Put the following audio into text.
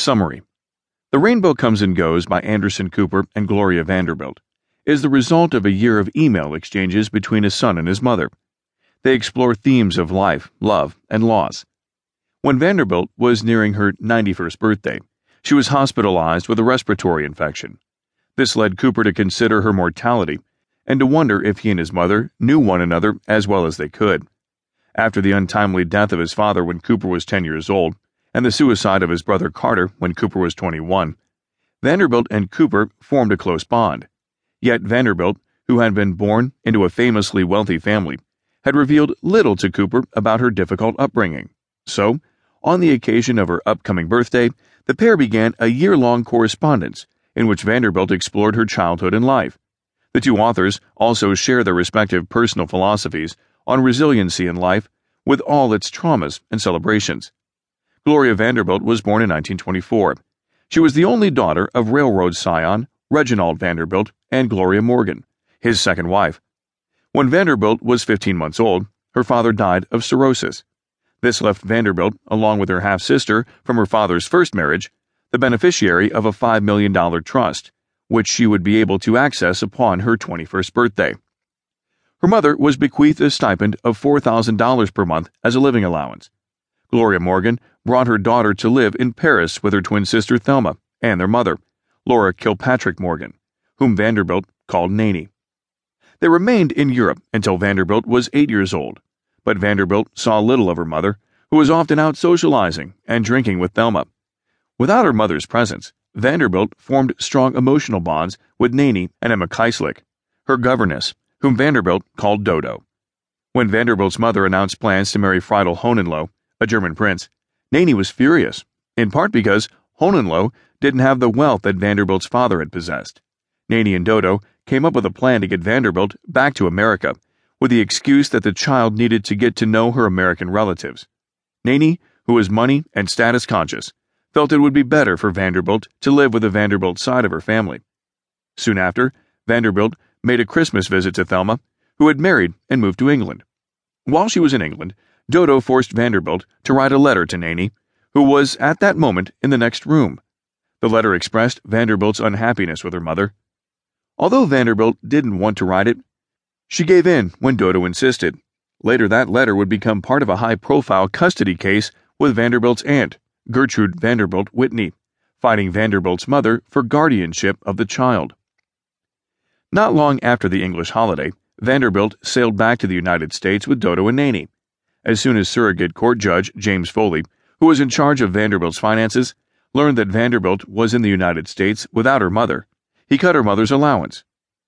Summary The Rainbow Comes and Goes by Anderson Cooper and Gloria Vanderbilt is the result of a year of email exchanges between a son and his mother. They explore themes of life, love, and loss. When Vanderbilt was nearing her 91st birthday, she was hospitalized with a respiratory infection. This led Cooper to consider her mortality and to wonder if he and his mother knew one another as well as they could. After the untimely death of his father when Cooper was 10 years old, and the suicide of his brother Carter when Cooper was 21, Vanderbilt and Cooper formed a close bond. Yet Vanderbilt, who had been born into a famously wealthy family, had revealed little to Cooper about her difficult upbringing. So, on the occasion of her upcoming birthday, the pair began a year long correspondence in which Vanderbilt explored her childhood and life. The two authors also share their respective personal philosophies on resiliency in life with all its traumas and celebrations. Gloria Vanderbilt was born in 1924. She was the only daughter of railroad scion Reginald Vanderbilt and Gloria Morgan, his second wife. When Vanderbilt was 15 months old, her father died of cirrhosis. This left Vanderbilt, along with her half sister from her father's first marriage, the beneficiary of a $5 million trust, which she would be able to access upon her 21st birthday. Her mother was bequeathed a stipend of $4,000 per month as a living allowance. Gloria Morgan brought her daughter to live in Paris with her twin sister Thelma and their mother, Laura Kilpatrick Morgan, whom Vanderbilt called Nanny. They remained in Europe until Vanderbilt was eight years old but Vanderbilt saw little of her mother, who was often out socializing and drinking with Thelma. Without her mother's presence, Vanderbilt formed strong emotional bonds with Nanny and Emma Keislich, her governess, whom Vanderbilt called Dodo. When Vanderbilt's mother announced plans to marry Friedel Hohenlohe, a German prince, Nanny was furious, in part because Hohenlohe didn't have the wealth that Vanderbilt's father had possessed. Nanny and Dodo came up with a plan to get Vanderbilt back to America with the excuse that the child needed to get to know her American relatives. Nanny, who was money and status conscious, felt it would be better for Vanderbilt to live with the Vanderbilt side of her family. Soon after, Vanderbilt made a Christmas visit to Thelma, who had married and moved to England. While she was in England, Dodo forced Vanderbilt to write a letter to Nanny, who was at that moment in the next room. The letter expressed Vanderbilt's unhappiness with her mother. Although Vanderbilt didn't want to write it, she gave in when Dodo insisted. Later, that letter would become part of a high profile custody case with Vanderbilt's aunt, Gertrude Vanderbilt Whitney, fighting Vanderbilt's mother for guardianship of the child. Not long after the English holiday, Vanderbilt sailed back to the United States with Dodo and Nanny. As soon as surrogate court judge James Foley, who was in charge of Vanderbilt's finances, learned that Vanderbilt was in the United States without her mother, he cut her mother's allowance